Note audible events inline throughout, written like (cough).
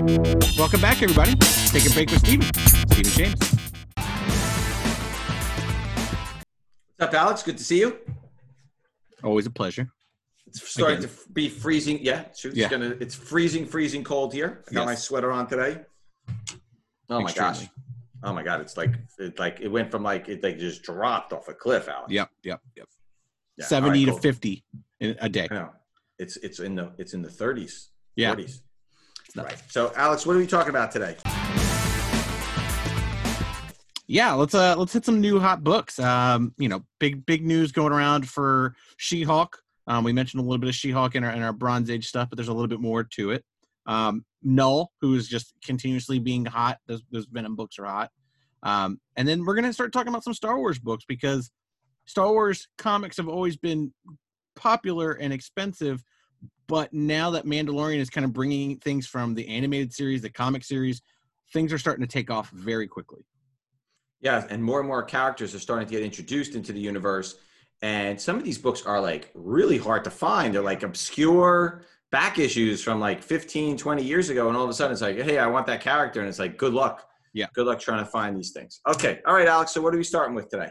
Welcome back, everybody. Take a break with Steven. Steven James. What's up, Alex? Good to see you. Always a pleasure. It's starting Again. to be freezing. Yeah, it's, Yeah. gonna. It's freezing, freezing cold here. I got Yes. my sweater on today. Oh my gosh. Oh my god. It's like it like it went from like it like just dropped off a cliff, Alex. Yep, yep, yep. Yeah, 70 right, to cool. 50 in a day. I know. It's it's in the it's in the 30s, Yeah. 40s. Nuts. Right. So, Alex, what are we talking about today? Yeah, let's uh let's hit some new hot books. Um, you know, big big news going around for She-Hulk. Um, we mentioned a little bit of She-Hulk in our in our Bronze Age stuff, but there's a little bit more to it. Um, Null, who is just continuously being hot. Those, those Venom books are hot. Um, and then we're gonna start talking about some Star Wars books because Star Wars comics have always been popular and expensive, but now that Mandalorian is kind of bringing things from the animated series, the comic series, things are starting to take off very quickly. Yeah, and more and more characters are starting to get introduced into the universe. And some of these books are like really hard to find. They're like obscure back issues from like 15, 20 years ago. And all of a sudden it's like, hey, I want that character. And it's like, good luck. Yeah. Good luck trying to find these things. Okay. All right, Alex. So what are we starting with today?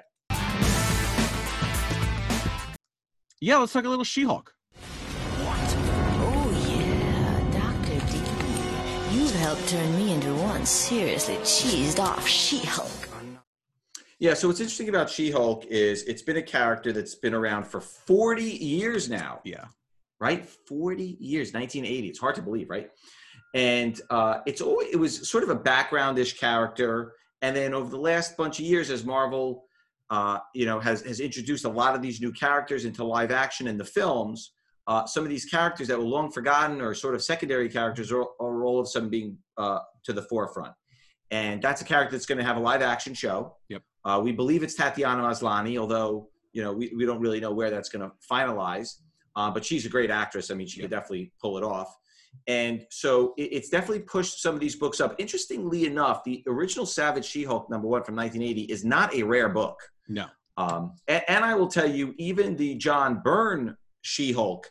Yeah, let's talk a little She-Hulk. Oh, helped turn me into one seriously cheesed off She Hulk. Yeah. So what's interesting about She-Hulk is it's been a character that's been around for 40 years now. Yeah. right? 40 years, 1980. It's hard to believe, right? And uh, it's always, it was sort of a backgroundish character. And then over the last bunch of years, as Marvel, uh, you know, has, has introduced a lot of these new characters into live action in the films, uh, some of these characters that were long forgotten or sort of secondary characters are, are all of a sudden being uh, to the forefront. And that's a character that's going to have a live action show. Yep. Uh, we believe it's Tatiana Maslany, although, you know, we, we don't really know where that's going to finalize. Uh, but she's a great actress. I mean, she could definitely pull it off. And so it, it's definitely pushed some of these books up. Interestingly enough, the original Savage She-Hulk number one from 1980 is not a rare book. No. Um, and, and I will tell you, even the John Byrne She-Hulk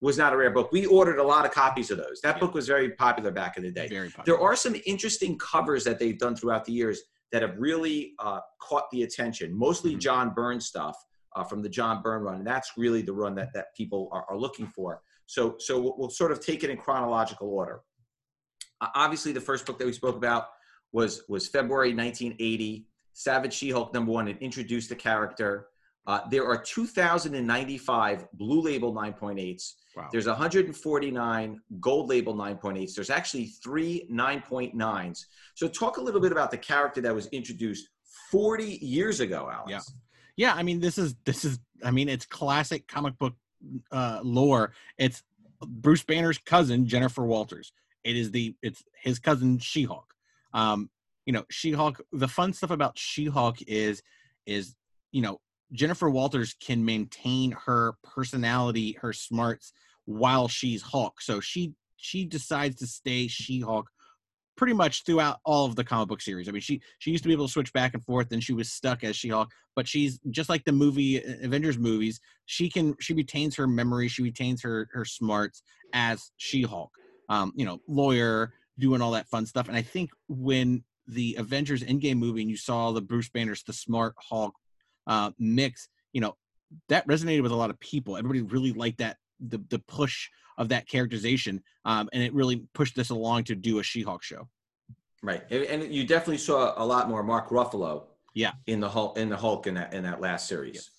was not a rare book. We ordered a lot of copies of those. That Yeah. book was very popular back in the day. Very popular. There are some interesting covers that they've done throughout the years that have really uh, caught the attention. Mostly Mhm. John Byrne stuff uh, from the John Byrne run, and that's really the run that that people are, are looking for. So, so we'll, we'll sort of take it in chronological order. Uh, obviously, the first book that we spoke about was was February 1980. Savage She-Hulk number one. It introduced the character. Uh, there are 2,095 blue label 9.8s. Wow. There's 149 gold label 9.8s. There's actually three 9.9s. So talk a little bit about the character that was introduced 40 years ago, Alex. Yeah. yeah, I mean, this is this is I mean, it's classic comic book uh, lore. It's Bruce Banner's cousin, Jennifer Walters. It is the it's his cousin She-Hulk. Um, you know, She-Hulk. The fun stuff about She-Hulk is is you know Jennifer Walters can maintain her personality, her smarts while she's Hulk. So she she decides to stay She-Hulk pretty much throughout all of the comic book series. I mean, she she used to be able to switch back and forth, and she was stuck as She-Hulk. But she's just like the movie uh, Avengers movies. She can she retains her memory, she retains her her smarts as She-Hulk. Um, you know, lawyer doing all that fun stuff. And I think when the Avengers Endgame movie and you saw the Bruce Banner's the smart Hulk uh, mix, you know, that resonated with a lot of people. Everybody really liked that the the push of that characterization, um, and it really pushed this along to do a She-Hulk show. Right. And, you definitely saw a lot more Mark Ruffalo Yeah. in the Hulk in the Hulk in that in that last series.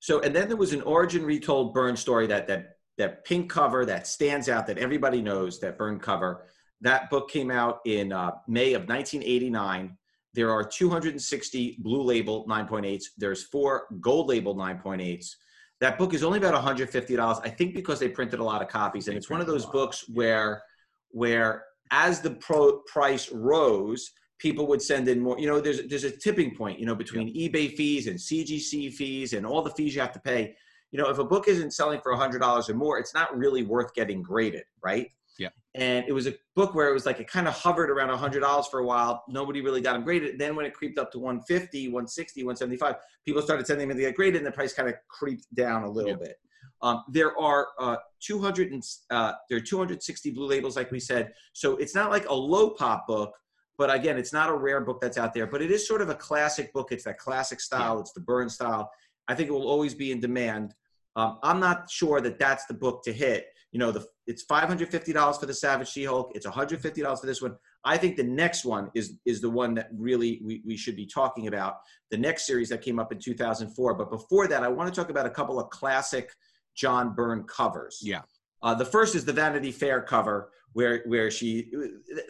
So and then there was an origin retold Byrne story that that that pink cover that stands out that everybody knows that Byrne cover. That book came out in uh, May of 1989. There are 260 blue label 9.8s. There's four gold label 9.8s. That book is only about $150. I think because they printed a lot of copies, and They it's one of those books where where as the pro price rose, people would send in more. You know, there's there's a tipping point. You know, between eBay fees and CGC fees and all the fees you have to pay. You know, if a book isn't selling for hundred dollars or more, it's not really worth getting graded, right? Yeah. And it was a book where it was like it kind of hovered around hundred dollars for a while. Nobody really got them graded. Then when it creeped up to 150, 160, 175, people started sending them to get graded, and the price kind of creeped down a little Yeah. bit. Um, there are uh, 200 and, uh, there are 260 blue labels, like we said. So it's not like a low pop book, but again, it's not a rare book that's out there. But it is sort of a classic book. It's that classic style. It's the Byrne style. I think it will always be in demand. Um, I'm not sure that that's the book to hit. You know, the it's $550 for the Savage She-Hulk. It's $150 for this one. I think the next one is is the one that really we, we should be talking about. The next series that came up in 2004. But before that, I want to talk about a couple of classic John Byrne covers. Yeah. Uh, the first is the Vanity Fair cover, where where she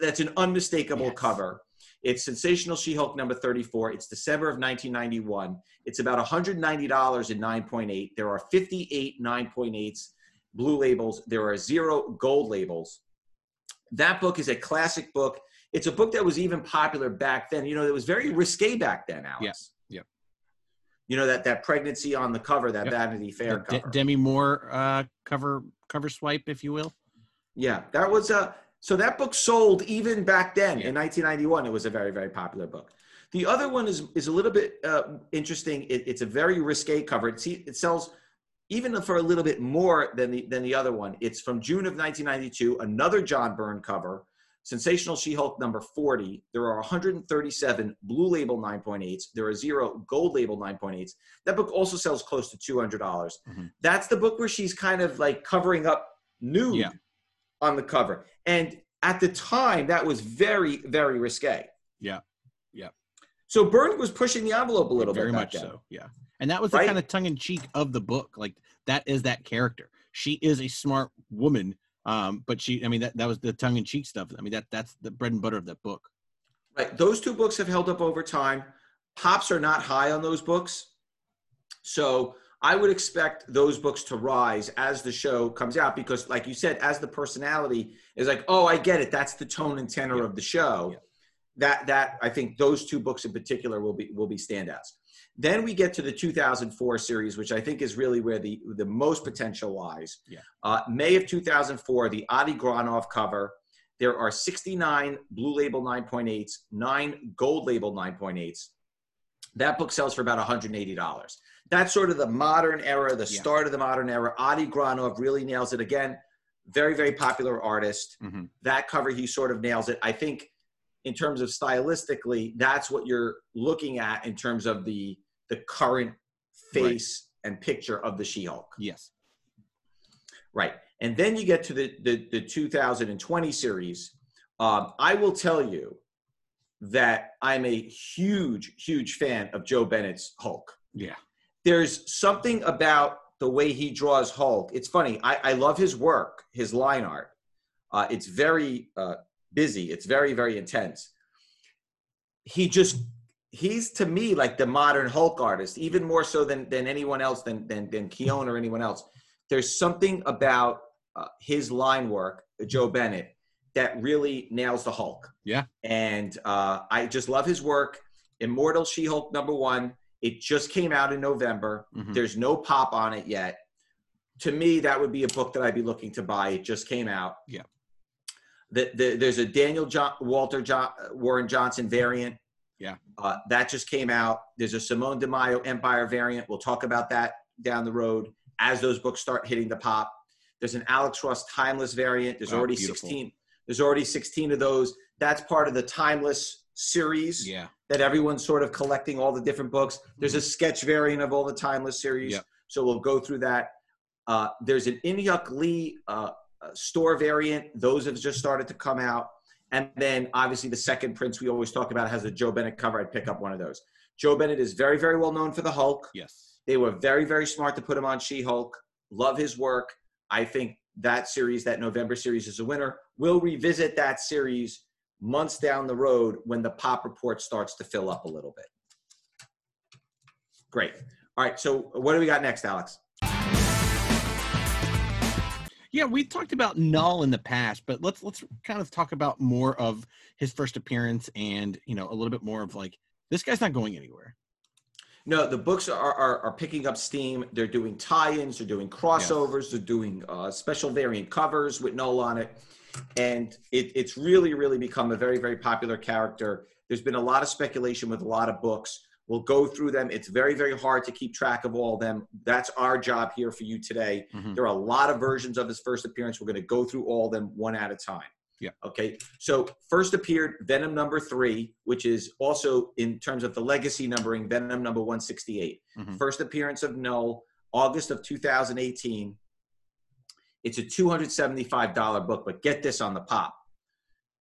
that's an unmistakable Yes. cover. It's Sensational She-Hulk number 34. It's December of 1991. It's about $190 in 9.8. There are 58 9.8s blue labels. There are zero gold labels. That book is a classic book. It's a book that was even popular back then. You know, it was very risque back then, Alex. Yeah, yep. You know that that pregnancy on the cover, that Yep. Vanity Fair De- cover. Demi Moore uh, cover cover swipe, if you will. Yeah, that was a so that book sold even back then Yeah. in 1991. It was a very very popular book. The other one is is a little bit uh, interesting. It, it's a very risque cover. It, it sells even for a little bit more than the than the other one. It's from June of 1992. Another John Byrne cover. Sensational She-Hulk number 40. There are 137 blue label 9.8s. There are zero gold label 9.8s. That book also sells close to $200. dollars Mhm. That's the book where she's kind of like covering up nude Yeah. on the cover. And at the time, that was very, very risque. Yeah. Yeah. So Byrne was pushing the envelope a little very bit. back much then. so. Yeah, and that was the Right? kind of tongue in cheek of the book. Like that is that character. She is a smart woman, um, but she. I mean, that that was the tongue in cheek stuff. I mean, that that's the bread and butter of that book. Right. Those two books have held up over time. Pops are not high on those books. So I would expect those books to rise as the show comes out because, like you said, as the personality is like, oh, I get it. That's the tone and tenor Yeah. of the show. Yeah. That that I think those two books in particular will be will be standouts. Then we get to the 2004 series, which I think is really where the the most potential lies. Yeah. Uh, May of 2004, the Adi Granov cover. There are 69 blue label 9.8s, nine gold label 9.8s. That book sells for about $180. That's sort of the modern era, the Yeah. start of the modern era. Adi Granov really nails it again. Very, very popular artist. Mhm. That cover, he sort of nails it. I think in terms of stylistically, that's what you're looking at in terms of the the current face and picture of the She-Hulk. Yes. Right. And then you get to the, the, the 2020 series. Um, I will tell you that I'm a huge, huge fan of Joe Bennett's Hulk. Yeah. There's something about the way he draws Hulk. It's funny. I, I love his work, his line art. Uh, it's very uh, busy. It's very, very intense. He just, he's to me like the modern Hulk artist, even more so than, than anyone else, than, than, than Keown or anyone else there's something about uh, his line work, Joe Bennett, that really nails the Hulk. Yeah. And uh, I just love his work. Immortal She Hulk number one. It just came out in November. Mhm. There's no pop on it yet. To me, that would be a book that I'd be looking to buy. It just came out. Yeah. The, the, there's a Daniel John, Walter John, Warren Johnson variant. Yeah. Uh, that just came out. There's a Simone DeMaio Empire variant. We'll talk about that down the road as those books start hitting the pop. There's an Alex Ross Timeless variant. There's Oh, already beautiful. 16. There's already 16 of those. That's part of the Timeless series Yeah. that everyone's sort of collecting all the different books. There's a sketch variant of all the Timeless series. Yep. So we'll go through that. Uh, there's an Inhyuk Lee uh, Uh, store variant. Those have just started to come out. And then obviously the second Prince we always talk about has a Joe Bennett cover. I'd pick up one of those. Joe Bennett is very, very well known for the Hulk. Yes. They were very, very smart to put him on She Hulk. Love his work. I think that series, that November series, is a winner. We'll revisit that series months down the road when the pop report starts to fill up a little bit. Great. All right. So, what do we got next, Alex? Yeah, we talked about Null in the past, but let's let's kind of talk about more of his first appearance and you know a little bit more of like this guy's not going anywhere. No, the books are, are, are picking up steam. They're doing tie-ins. They're doing crossovers. They're doing uh, special variant covers with Null on it, and it, it's really, really become a very, very popular character. There's been a lot of speculation with a lot of books We'll go through them. It's very, very hard to keep track of all of them. That's our job here for you today. Mhm. There are a lot of versions of his first appearance. We're going to go through all of them one at a time. Yeah. Okay. So first appeared Venom number three, which is also in terms of the legacy numbering, Venom number 168. Mhm. First appearance of Null, August of 2018. It's a $275 book, but get this on the pop.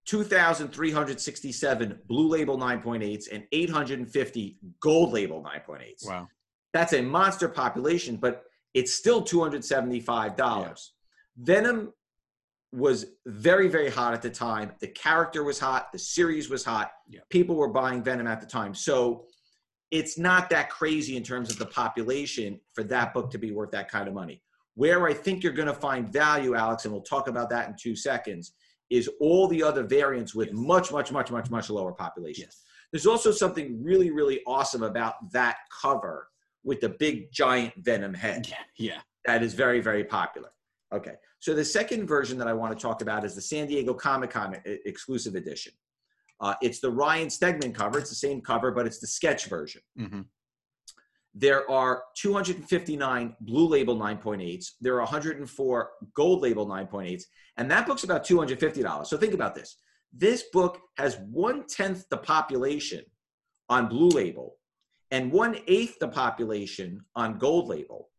2,367 blue label 9.8s and 850 gold label 9.8s. Wow. That's a monster population, but it's still $275. Venom was very, very hot at the time. The character was hot. The series was hot. Yeah. People were buying Venom at the time. So it's not that crazy in terms of the population for that book to be worth that kind of money. Where I think you're going to find value, Alex, and we'll talk about that in two seconds, is all the other variants with Yes. much, much, much, much, much lower population. Yes. There's also something really, really awesome about that cover with the big giant Venom head Yeah. Yeah. that is very, very popular. Okay. So the second version that I want to talk about is the San Diego Comic Con exclusive edition. Uh, it's the Ryan Stegman cover. It's the same cover, but it's the sketch version. hmm There are 259 blue label 9.8s. There are 104 gold label 9.8s. And that book's about $250. So think about this. This book has one tenth the population on blue label and one eighth the population on gold label.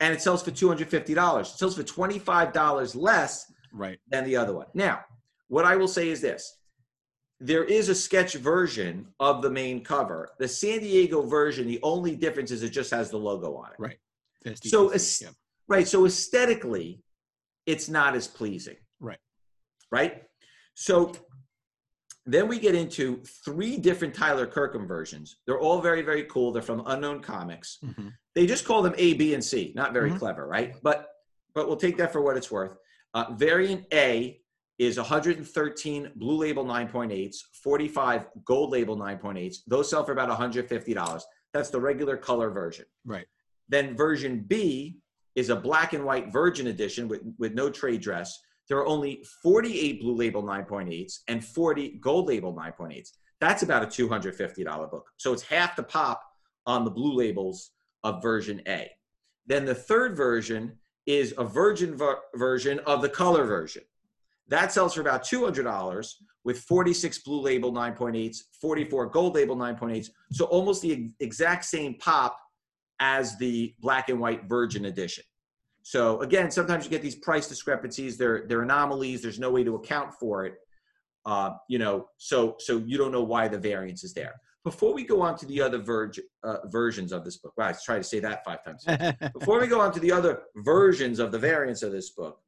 And it sells for $250. It sells for $25 less Right. than the other one. Now, what I will say is this there is a sketch version of the main cover. The San Diego version, the only difference is it just has the logo on it. Right. So yeah. Right. So aesthetically, it's not as pleasing. Right. Right. So then we get into three different Tyler Kirkham versions. They're all very, very cool. They're from Unknown Comics. Mhm. They just call them A, B, and C. Not very Mhm. clever, right? But but we'll take that for what it's worth. Uh, variant A is 113 blue label 9.8s, 45 gold label 9.8s. Those sell for about $150. That's the regular color version. Right. Then version B is a black and white virgin edition with, with no trade dress. There are only 48 blue label 9.8s and 40 gold label 9.8s. That's about a $250 book. So it's half the pop on the blue labels of version A. Then the third version is a virgin ver- version of the color version. That sells for about $200 with 46 blue label 9.8s, 44 gold label 9.8s. So almost the exact same pop as the black and white virgin edition. So again, sometimes you get these price discrepancies. They're they're anomalies. There's no way to account for it. Uh, you know, so so you don't know why the variance is there. Before we go on to the other verge, uh, versions of this book, wow, I try to say that five times. (laughs) Before we go on to the other versions of the variants of this book,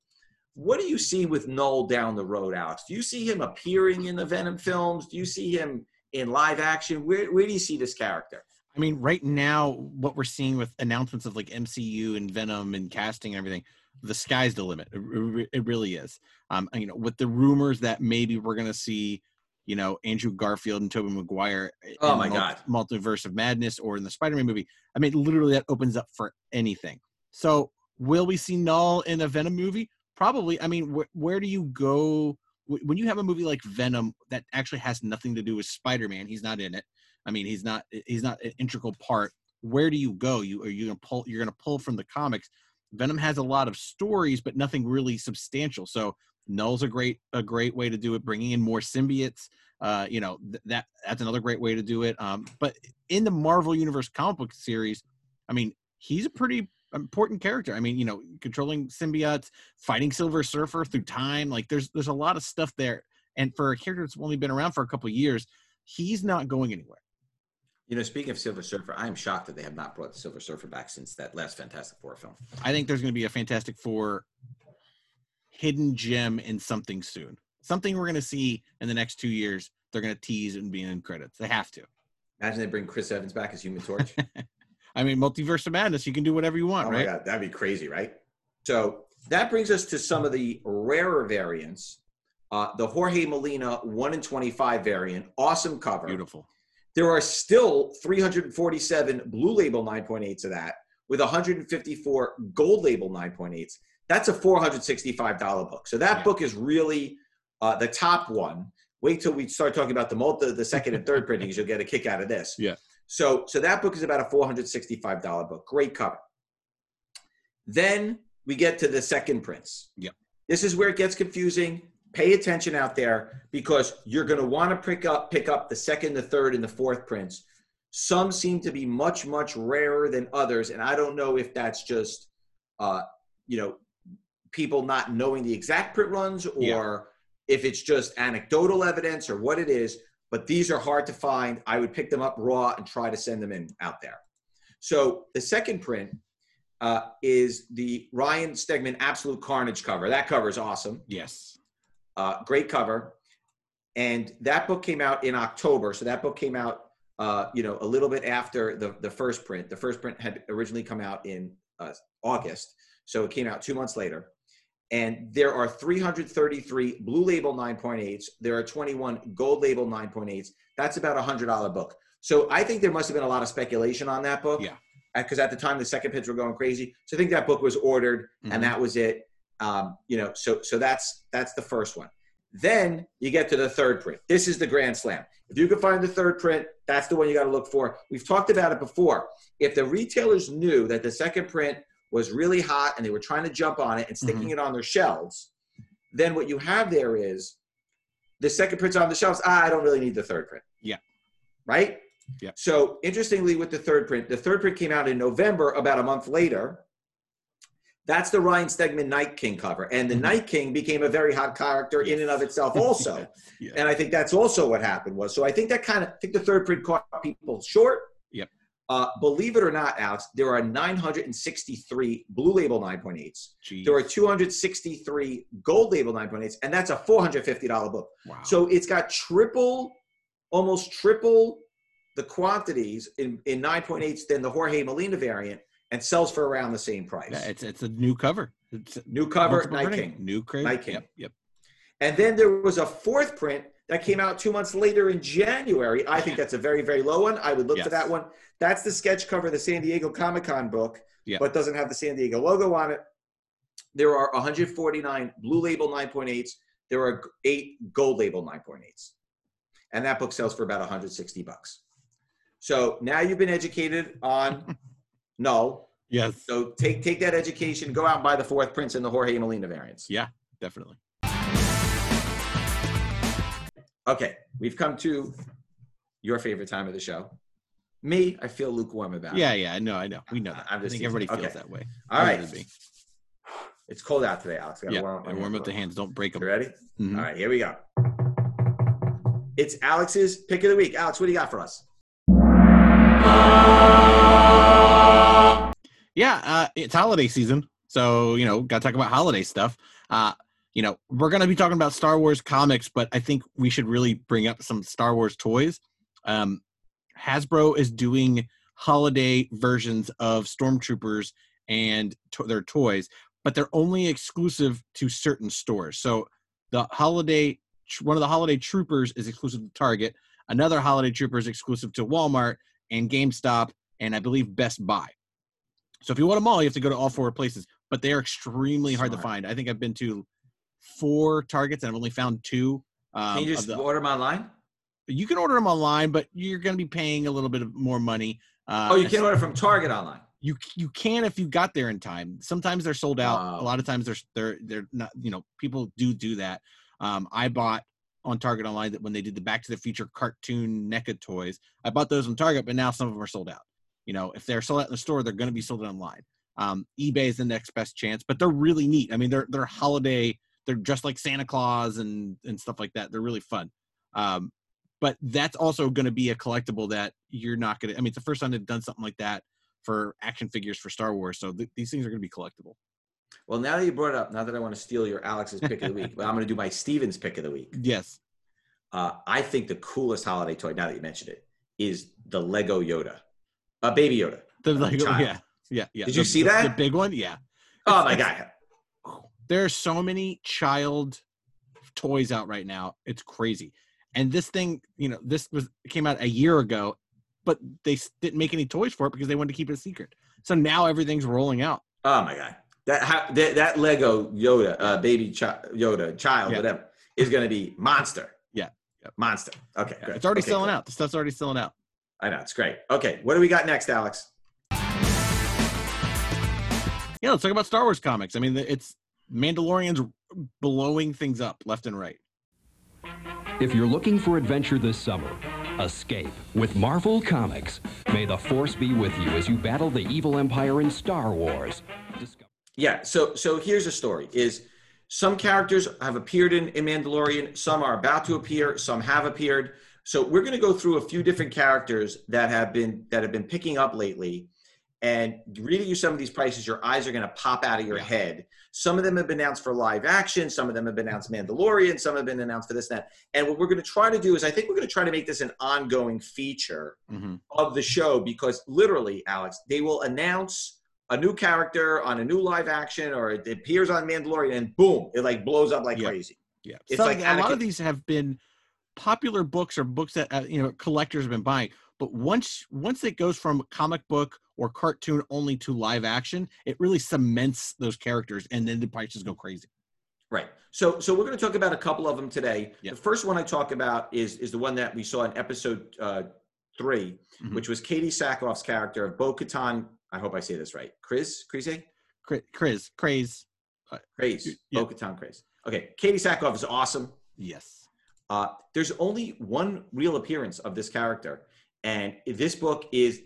what do you see with Null down the road, Alex? Do you see him appearing in the Venom films? Do you see him in live action? Where where do you see this character? I mean, right now, what we're seeing with announcements of like MCU and Venom and casting and everything, the sky's the limit. It, it really is. Um, you know, with the rumors that maybe we're gonna see, you know, Andrew Garfield and Tobey Maguire. Oh in my God. Multiverse of Madness or in the Spider-Man movie. I mean, literally, that opens up for anything. So, will we see Null in a Venom movie? Probably. I mean, wh- where do you go wh- when you have a movie like Venom that actually has nothing to do with Spider-Man? He's not in it. I mean, he's not he's not an integral part. Where do you go? You are you gonna pull? You're gonna pull from the comics. Venom has a lot of stories, but nothing really substantial. So Null's a great a great way to do it. Bringing in more symbiotes, uh, you know th- that that's another great way to do it. Um, but in the Marvel Universe comic book series, I mean, he's a pretty important character. I mean, you know, controlling symbiotes, fighting Silver Surfer through time. Like, there's there's a lot of stuff there. And for a character that's only been around for a couple of years, he's not going anywhere. You know, speaking of Silver Surfer, I am shocked that they have not brought the Silver Surfer back since that last Fantastic Four film. I think there's going to be a Fantastic Four hidden gem in something soon. Something we're going to see in the next two years. They're going to tease and be in credits. They have to. Imagine they bring Chris Evans back as Human Torch. (laughs) I mean, Multiverse of Madness. You can do whatever you want, oh my right? god, that'd be crazy, right? So that brings us to some of the rarer variants. Uh, the Jorge Molina one in twenty-five variant, awesome cover. Beautiful. There are still 347 blue label 9.8s of that, with 154 gold label 9.8s. That's a $465 book. So that Yeah. book is really uh, the top one. Wait till we start talking about the multi, the second and third (laughs) printings. You'll get a kick out of this. Yeah. So so that book is about a four hundred sixty five dollar book. Great cover. Then we get to the second prince. Yep. This is where it gets confusing. Pay attention out there because you're going to want to pick up pick up the second, the third, and the fourth prince. Some seem to be much much rarer than others, and I don't know if that's just uh, you know people not knowing the exact print runs or Yeah. if it's just anecdotal evidence or what it is. But these are hard to find. I would pick them up raw and try to send them in out there. So the second print uh, is the Ryan Stegman Absolute Carnage cover. That cover is awesome. Yes. Uh, great cover. And that book came out in October. So that book came out, uh, you know, a little bit after the, the first print. The first print had originally come out in uh, August. So it came out two months later. And there are 333 blue label 9.8s. There are 21 gold label 9.8s. That's about a $100 book. So I think there must have been a lot of speculation on that book. Yeah. Because at the time the second prints were going crazy. So I think that book was ordered Mhm. and that was it. Um, you know, so so that's that's the first one. Then you get to the third print. This is the grand slam. If you can find the third print, that's the one you got to look for. We've talked about it before. If the retailers knew that the second print was really hot and they were trying to jump on it and sticking it on their shelves, then what you have there is the second print's on the shelves. Ah, I don't really need the third print. Yeah. Right? Yeah. So interestingly, with the third print, the third print came out in November, about a month later. That's the Ryan Stegman Night King cover. And the Mhm. Night King became a very hot character in and of itself also. (laughs) Yeah. And I think that's also what happened was. So I think that kind of, I think the third print caught people short. Uh, believe it or not, Alex, there are 963 blue label 9.8s. Jeez. There are 263 gold label 9.8s, and that's a $450 book. wow. So it's got triple, almost triple the quantities in, in 9.8s than the Jorge Molina variant and sells for around the same price. Yeah, it's it's a new cover. It's New cover, Night printing. King. New crazy. Night King. Yep. Yep. And then there was a fourth print that came out two months later in January. I think that's a very, very low one. I would look for that one. That's the sketch cover of the San Diego Comic Con book, Yeah. but doesn't have the San Diego logo on it. There are 149 blue label 9.8s. There are eight gold label 9.8s. And that book sells for about 160 bucks. So now you've been educated on (laughs) no. Yes. So take take that education, go out and buy the fourth prints and the Jorge Molina variants. Yeah. Definitely. Okay, we've come to your favorite time of the show. Me, I feel lukewarm about Yeah. it. Yeah. Yeah, I know. I know. We know I- that. I'm I think everybody feels Okay. that way. All right, it's cold out today, Alex. Yeah. warm up, and warm up the hands. Don't break them. You ready? Mhm. All right, here we go. It's Alex's pick of the week. Alex, what do you got for us? Yeah, uh, it's holiday season, so you know, got to talk about holiday stuff. Uh, you know, we're gonna be talking about Star Wars comics, but I think we should really bring up some Star Wars toys. Um, Hasbro is doing holiday versions of Stormtroopers and to- their toys, but they're only exclusive to certain stores. So the holiday, one of the holiday troopers is exclusive to Target. Another holiday trooper is exclusive to Walmart and GameStop, and I believe Best Buy. So if you want them all, you have to go to all four places, but they are extremely hard to find. I think I've been to four Targets and I've only found two. Um, Can you just the- order them online? you can order them online, but you're going to be paying a little bit of more money. Uh, oh, you can order from Target online. you you can if you got there in time. Sometimes they're sold out. Wow. A lot of times they're they're they're not. You know, people do do that. Um, I bought on Target online that when they did the Back to the Future cartoon NECA toys, I bought those on Target, but now some of them are sold out. You know, if they're sold out in the store, they're going to be sold online. Um, eBay is the next best chance, but they're really neat. I mean, they're they're holiday. They're dressed like Santa Claus and and stuff like that. They're really fun. Um, but that's also going to be a collectible that you're not going to. I mean, it's the first time they've done something like that for action figures for Star Wars. So th- these things are going to be collectible. Well, now that you brought it up, not that I want to steal your Alex's pick of the week, (laughs) but I'm going to do my Stevens pick of the week. Yes. Uh, I think the coolest holiday toy, now that you mentioned it, is the Lego Yoda, uh, Baby Yoda. The, child. yeah. Yeah. Yeah. Did you see the- that? The big one? Yeah. Oh It's- my god! There are so many child toys out right now. It's crazy. And this thing, you know, this was came out a year ago, but they didn't make any toys for it because they wanted to keep it a secret. So now everything's rolling out. Oh my god! That how, that, that Lego Yoda, uh, baby chi- Yoda, child, Yeah. whatever, is going to be monster. Yeah. Monster. Okay, Yeah. It's already Okay, selling cool. out. The stuff's already selling out. I know it's great. Okay, what do we got next, Alex? Yeah, let's talk about Star Wars comics. I mean, it's Mandalorian's blowing things up left and right. If you're looking for adventure this summer, escape with Marvel Comics. May the Force be with you as you battle the evil empire in Star Wars. Discover- Yeah. So so here's a story: is some characters have appeared in, in Mandalorian, some are about to appear, some have appeared. So we're going to go through a few different characters that have been that have been picking up lately. And reading you some of these prices, your eyes are going to pop out of your Yeah. head. Some of them have been announced for live action. Some of them have been announced Mandalorian. Some have been announced for this and that. And what we're going to try to do is, I think we're going to try to make this an ongoing feature hmm of the show because literally, Alex, they will announce a new character on a new live action or it appears on Mandalorian and boom, it like blows up like Yeah. crazy. Yeah, It's Some- like a lot of these have been popular books or books that uh, you know collectors have been buying. But once once it goes from comic book or cartoon only to live action, it really cements those characters, and then the prices go crazy. Right. So so we're going to talk about a couple of them today. Yeah. The first one I talk about is is the one that we saw in episode uh, 3 Mhm. which was Katee Sackhoff's character of Bo-Katan. I hope I say this right. Chris, Chris, Chris, craze, Craze, Yeah. Bo-Katan Craze. Okay, Katee Sackhoff is awesome. yes, Uh, there's only one real appearance of this character, and this book is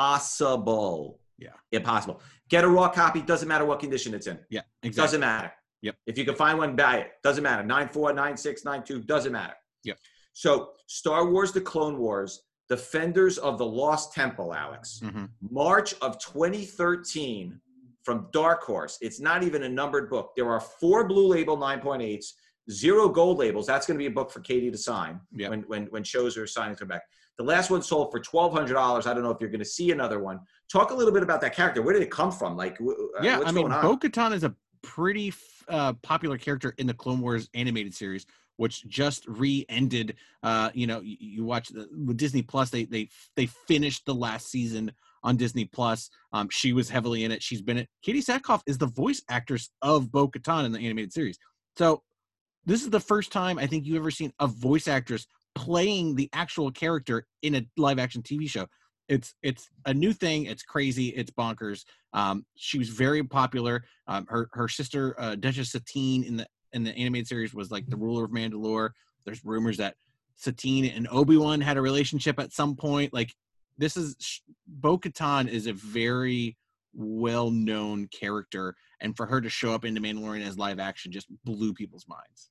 impossible. Yeah. Impossible. Get a raw copy, doesn't matter what condition it's in. yeah, exactly. Doesn't matter. Yep. If you can find one, buy it. Doesn't matter. 9.4, 9.6, 9.2, doesn't matter. Yep. So, Star Wars The Clone Wars, Defenders of the Lost Temple, Alex. hmm March of 2013 from Dark Horse. It's not even a numbered book. There are four blue label 9.8s, zero gold labels. That's going to be a book for Katee to sign Yeah. when, when, when shows are signing come back. The last one sold for $1,200. I don't know if you're going to see another one. Talk a little bit about that character. Where did it come from? Like, uh, yeah. what's I mean, going on? Bo-Katan is a pretty uh, popular character in the Clone Wars animated series, which just re-ended. Uh, you know, you, you watch the, with Disney Plus. They they they finished the last season on Disney Plus. Um, she was heavily in it. She's been it. Katee Sackhoff is the voice actress of Bo-Katan in the animated series. So this is the first time I think you've ever seen a voice actress playing the actual character in a live action TV show. It's it's a new thing. It's crazy. It's bonkers. Um, she was very popular. Um, her her sister uh, Duchess Satine in the in the animated series was like the ruler of Mandalore. There's rumors that Satine and Obi Wan had a relationship at some point. Like this is Bo Katan is a very well known character, and for her to show up in the Mandalorian as live action just blew people's minds.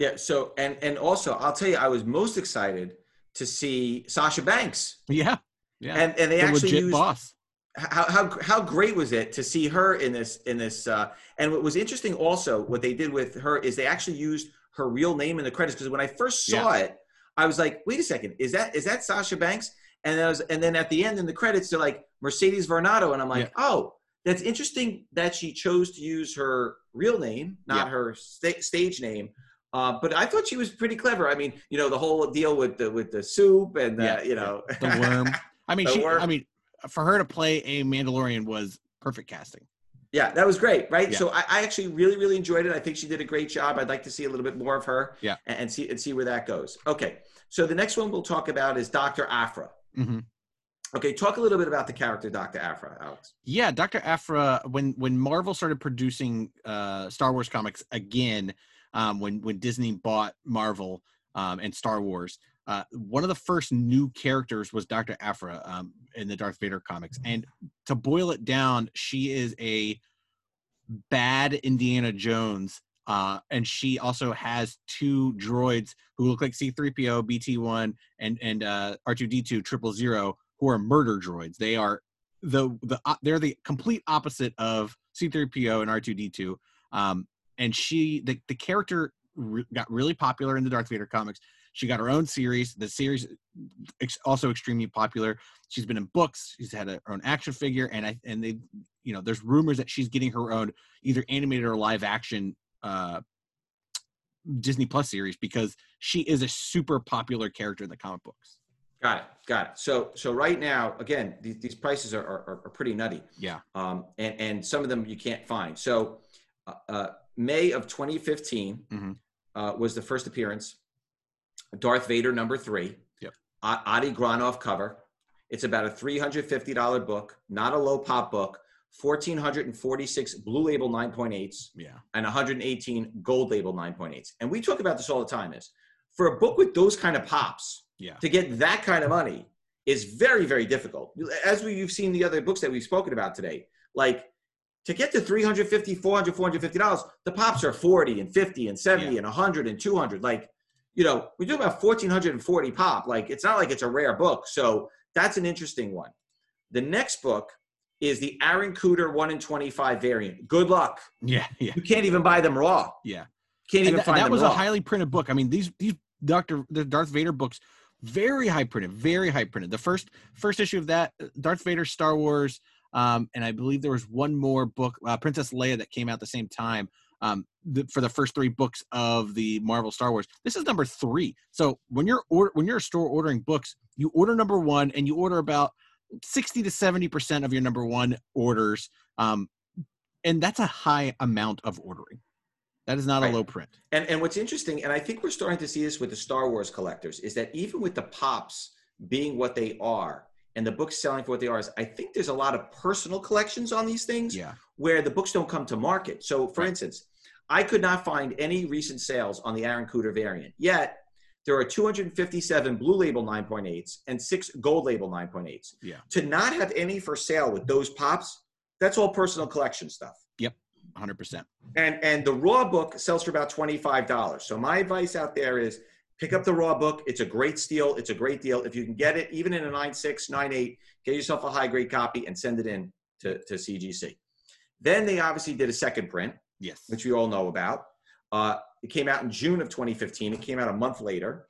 Yeah. So, and, and also, I'll tell you, I was most excited to see Sasha Banks. Yeah, yeah. And, and they the actually legit used, boss. how, how how great was it to see her in this in this uh and what was interesting also what they did with her is they actually used her real name in the credits because when i first saw it i was like wait a second is that is that sasha banks and then I was and then at the end in the credits they're like mercedes varnado and i'm like oh that's interesting that she chose to use her real name not Yeah. her sta- stage name uh, but I thought she was pretty clever. I mean, you know, the whole deal with the with the soup and the, Yeah, you know, The worm. I mean, (laughs) she. worm. I mean, for her to play a Mandalorian was perfect casting. Yeah, that was great, right? Yeah. So I, I actually really, really enjoyed it. I think she did a great job. I'd like to see a little bit more of her. Yeah. And, and see and see where that goes. Okay. So the next one we'll talk about is Dr. Aphra. hmm Okay, talk a little bit about the character Dr. Aphra, Alex. Yeah, Dr. Aphra. When when Marvel started producing uh, Star Wars comics again, um, when when Disney bought Marvel um, and Star Wars, uh, one of the first new characters was Dr. Aphra um, in the Darth Vader comics. And to boil it down, she is a bad Indiana Jones. Uh, and she also has two droids who look like C3PO, BT1, and and uh, R2D2 triple zero, who are murder droids. They are the the uh, they're the complete opposite of C3PO and R2D2. Um, and she the the character re- got really popular in the Darth Vader comics. She got her own series. The series ex- also extremely popular. She's been in books. She's had a, her own action figure, and I and they, you know, there's rumors that she's getting her own either animated or live action uh, Disney Plus series because she is a super popular character in the comic books. Got it. Got it. So so right now, again, these, these prices are, are, are pretty nutty. Yeah. Um, and, and some of them you can't find. So uh, uh, May of 2015 Mhm. uh, was the first appearance. Darth Vader number three. Yep. Adi Granov cover. It's about a $350 book, not a low pop book. 1,446 blue label 9.8s Yeah. and 118 gold label 9.8s. And we talk about this all the time is for a book with those kind of pops, Yeah. to get that kind of money is very, very difficult. As we, you've seen the other books that we've spoken about today, like to get to 350, 400, 450 dollars, the pops are 40 and 50 and 70 Yeah. and 100 and 200. Like, you know, we do about 1440 pop. Like, it's not like it's a rare book. So that's an interesting one. The next book is the Aaron Kuder 1 in 25 variant. Good luck. (laughs) Yeah. Yeah. You can't even buy them raw. Yeah. Can't And even that, find that was raw. a highly printed book. I mean, these these Doctor the Darth Vader books, very high printed, very high printed. The first first issue of that, uh, Darth Vader, Star Wars, um, and I believe there was one more book, uh, Princess Leia, that came out at the same time. Um, the, for the first three books of the Marvel Star Wars, this is number three. So when you're or, when you're a store ordering books, you order number one, and you order about sixty to seventy percent of your number one orders, um, and that's a high amount of ordering. That is not Right. a low print. And and what's interesting, and I think we're starting to see this with the Star Wars collectors, is that even with the pops being what they are and the books selling for what they are, is I think there's a lot of personal collections on these things Yeah. where the books don't come to market. So, for Right. instance, I could not find any recent sales on the Aaron Kuder variant. Yet there are 257 blue label 9.8s and six gold label 9.8s. Yeah. To not have any for sale with those pops, that's all personal collection stuff. Yep. 100%. And and the raw book sells for about twenty five dollars. So my advice out there is pick up the raw book. It's a great steal. It's a great deal. If you can get it, even in a nine six, nine eight, get yourself a high grade copy and send it in to, to CGC. Then they obviously did a second print, Yes. which we all know about. Uh, it came out in June of 2015. It came out a month later.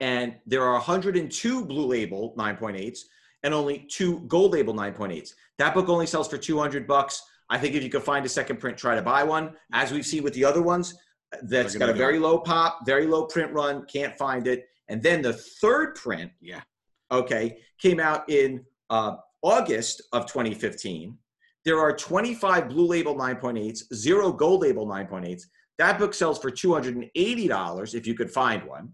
And there are 102 blue label 9.8s and only two gold label 9.8s. That book only sells for 200 bucks. I think if you could find a second print, try to buy one. As we've seen with the other ones, that's got a go. very low pop, very low print run, can't find it. And then the third print, Yeah. okay, came out in uh, August of 2015. There are 25 blue label 9.8s, zero gold label 9.8s. That book sells for $280 if you could find one.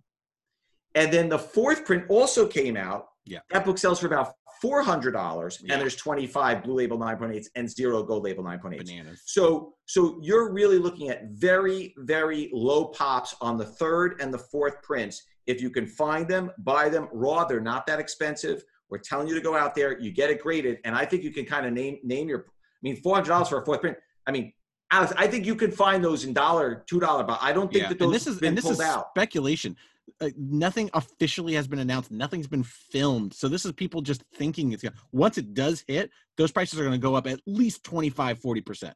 And then the fourth print also came out. Yeah. That book sells for about $400 Yeah. and there's 25 blue label 9.8s and zero gold label 9.8s. Bananas. So so you're really looking at very very low pops on the third and the fourth prints. If you can find them, buy them raw. They're not that expensive. We're telling you to go out there. You get it graded, and I think you can kind of name name your. I mean, four hundred dollars for a fourth print. I mean, Alex, I think you can find those in dollar, two dollar. But I don't think Yeah. that those And this have is been and this pulled is out. speculation. Uh, nothing officially has been announced. Nothing's been filmed. So this is people just thinking it's going to once it does hit, those prices are going to go up at least 25 40%.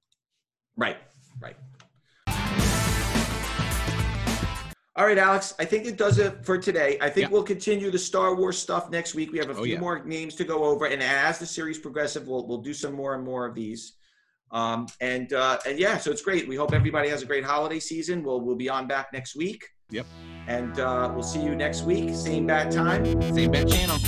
Right, right. All right, Alex. I think it does it for today. I think Yeah. we'll continue the Star Wars stuff next week. We have a Oh, few yeah. more names to go over, and as the series progresses, we'll we'll do some more and more of these. Um, and uh, and yeah, so it's great. We hope everybody has a great holiday season. We'll we'll be on back next week. Yep. And uh, we'll see you next week, same bad time. Same bet channel.